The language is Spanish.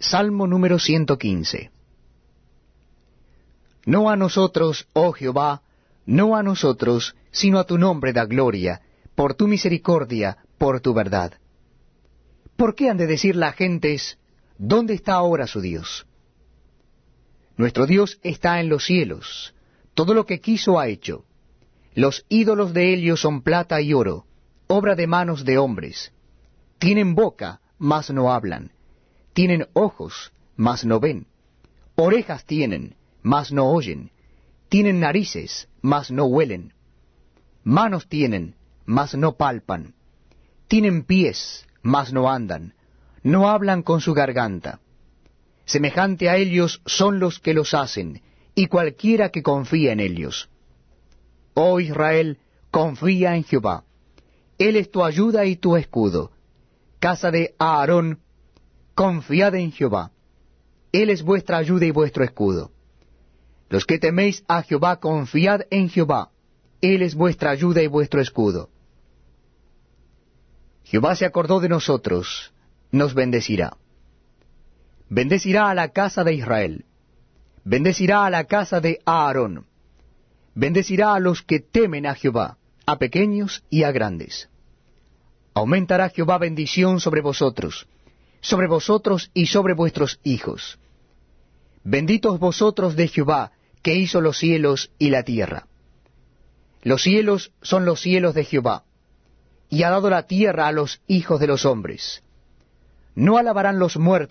Salmo número 115. No a nosotros, oh Jehová, no a nosotros, sino a tu nombre da gloria, por tu misericordia, por tu verdad. ¿Por qué han de decir las gentes, ¿dónde está ahora su Dios? Nuestro Dios está en los cielos, todo lo que quiso ha hecho. Los ídolos de ellos son plata y oro, obra de manos de hombres. Tienen boca, mas no hablan tienen ojos, mas no ven. Orejas tienen, mas no oyen. Tienen narices, mas no huelen. Manos tienen, mas no palpan. Tienen pies, mas no andan. No hablan con su garganta. Semejante a ellos son los que los hacen, y cualquiera que confía en ellos. Oh Israel, confía en Jehová. Él es tu ayuda y tu escudo. Casa de Aarón, confiad en Jehová. Él es vuestra ayuda y vuestro escudo. Los que teméis a Jehová, confiad en Jehová. Él es vuestra ayuda y vuestro escudo. Jehová se acordó de nosotros, nos bendecirá. Bendecirá a la casa de Israel. Bendecirá a la casa de Aarón. Bendecirá a los que temen a Jehová, a pequeños y a grandes. Aumentará Jehová bendición sobre vosotros sobre vosotros y sobre vuestros hijos. Benditos vosotros de Jehová, que hizo los cielos y la tierra. Los cielos son los cielos de Jehová, y ha dado la tierra a los hijos de los hombres. No alabarán los muertos,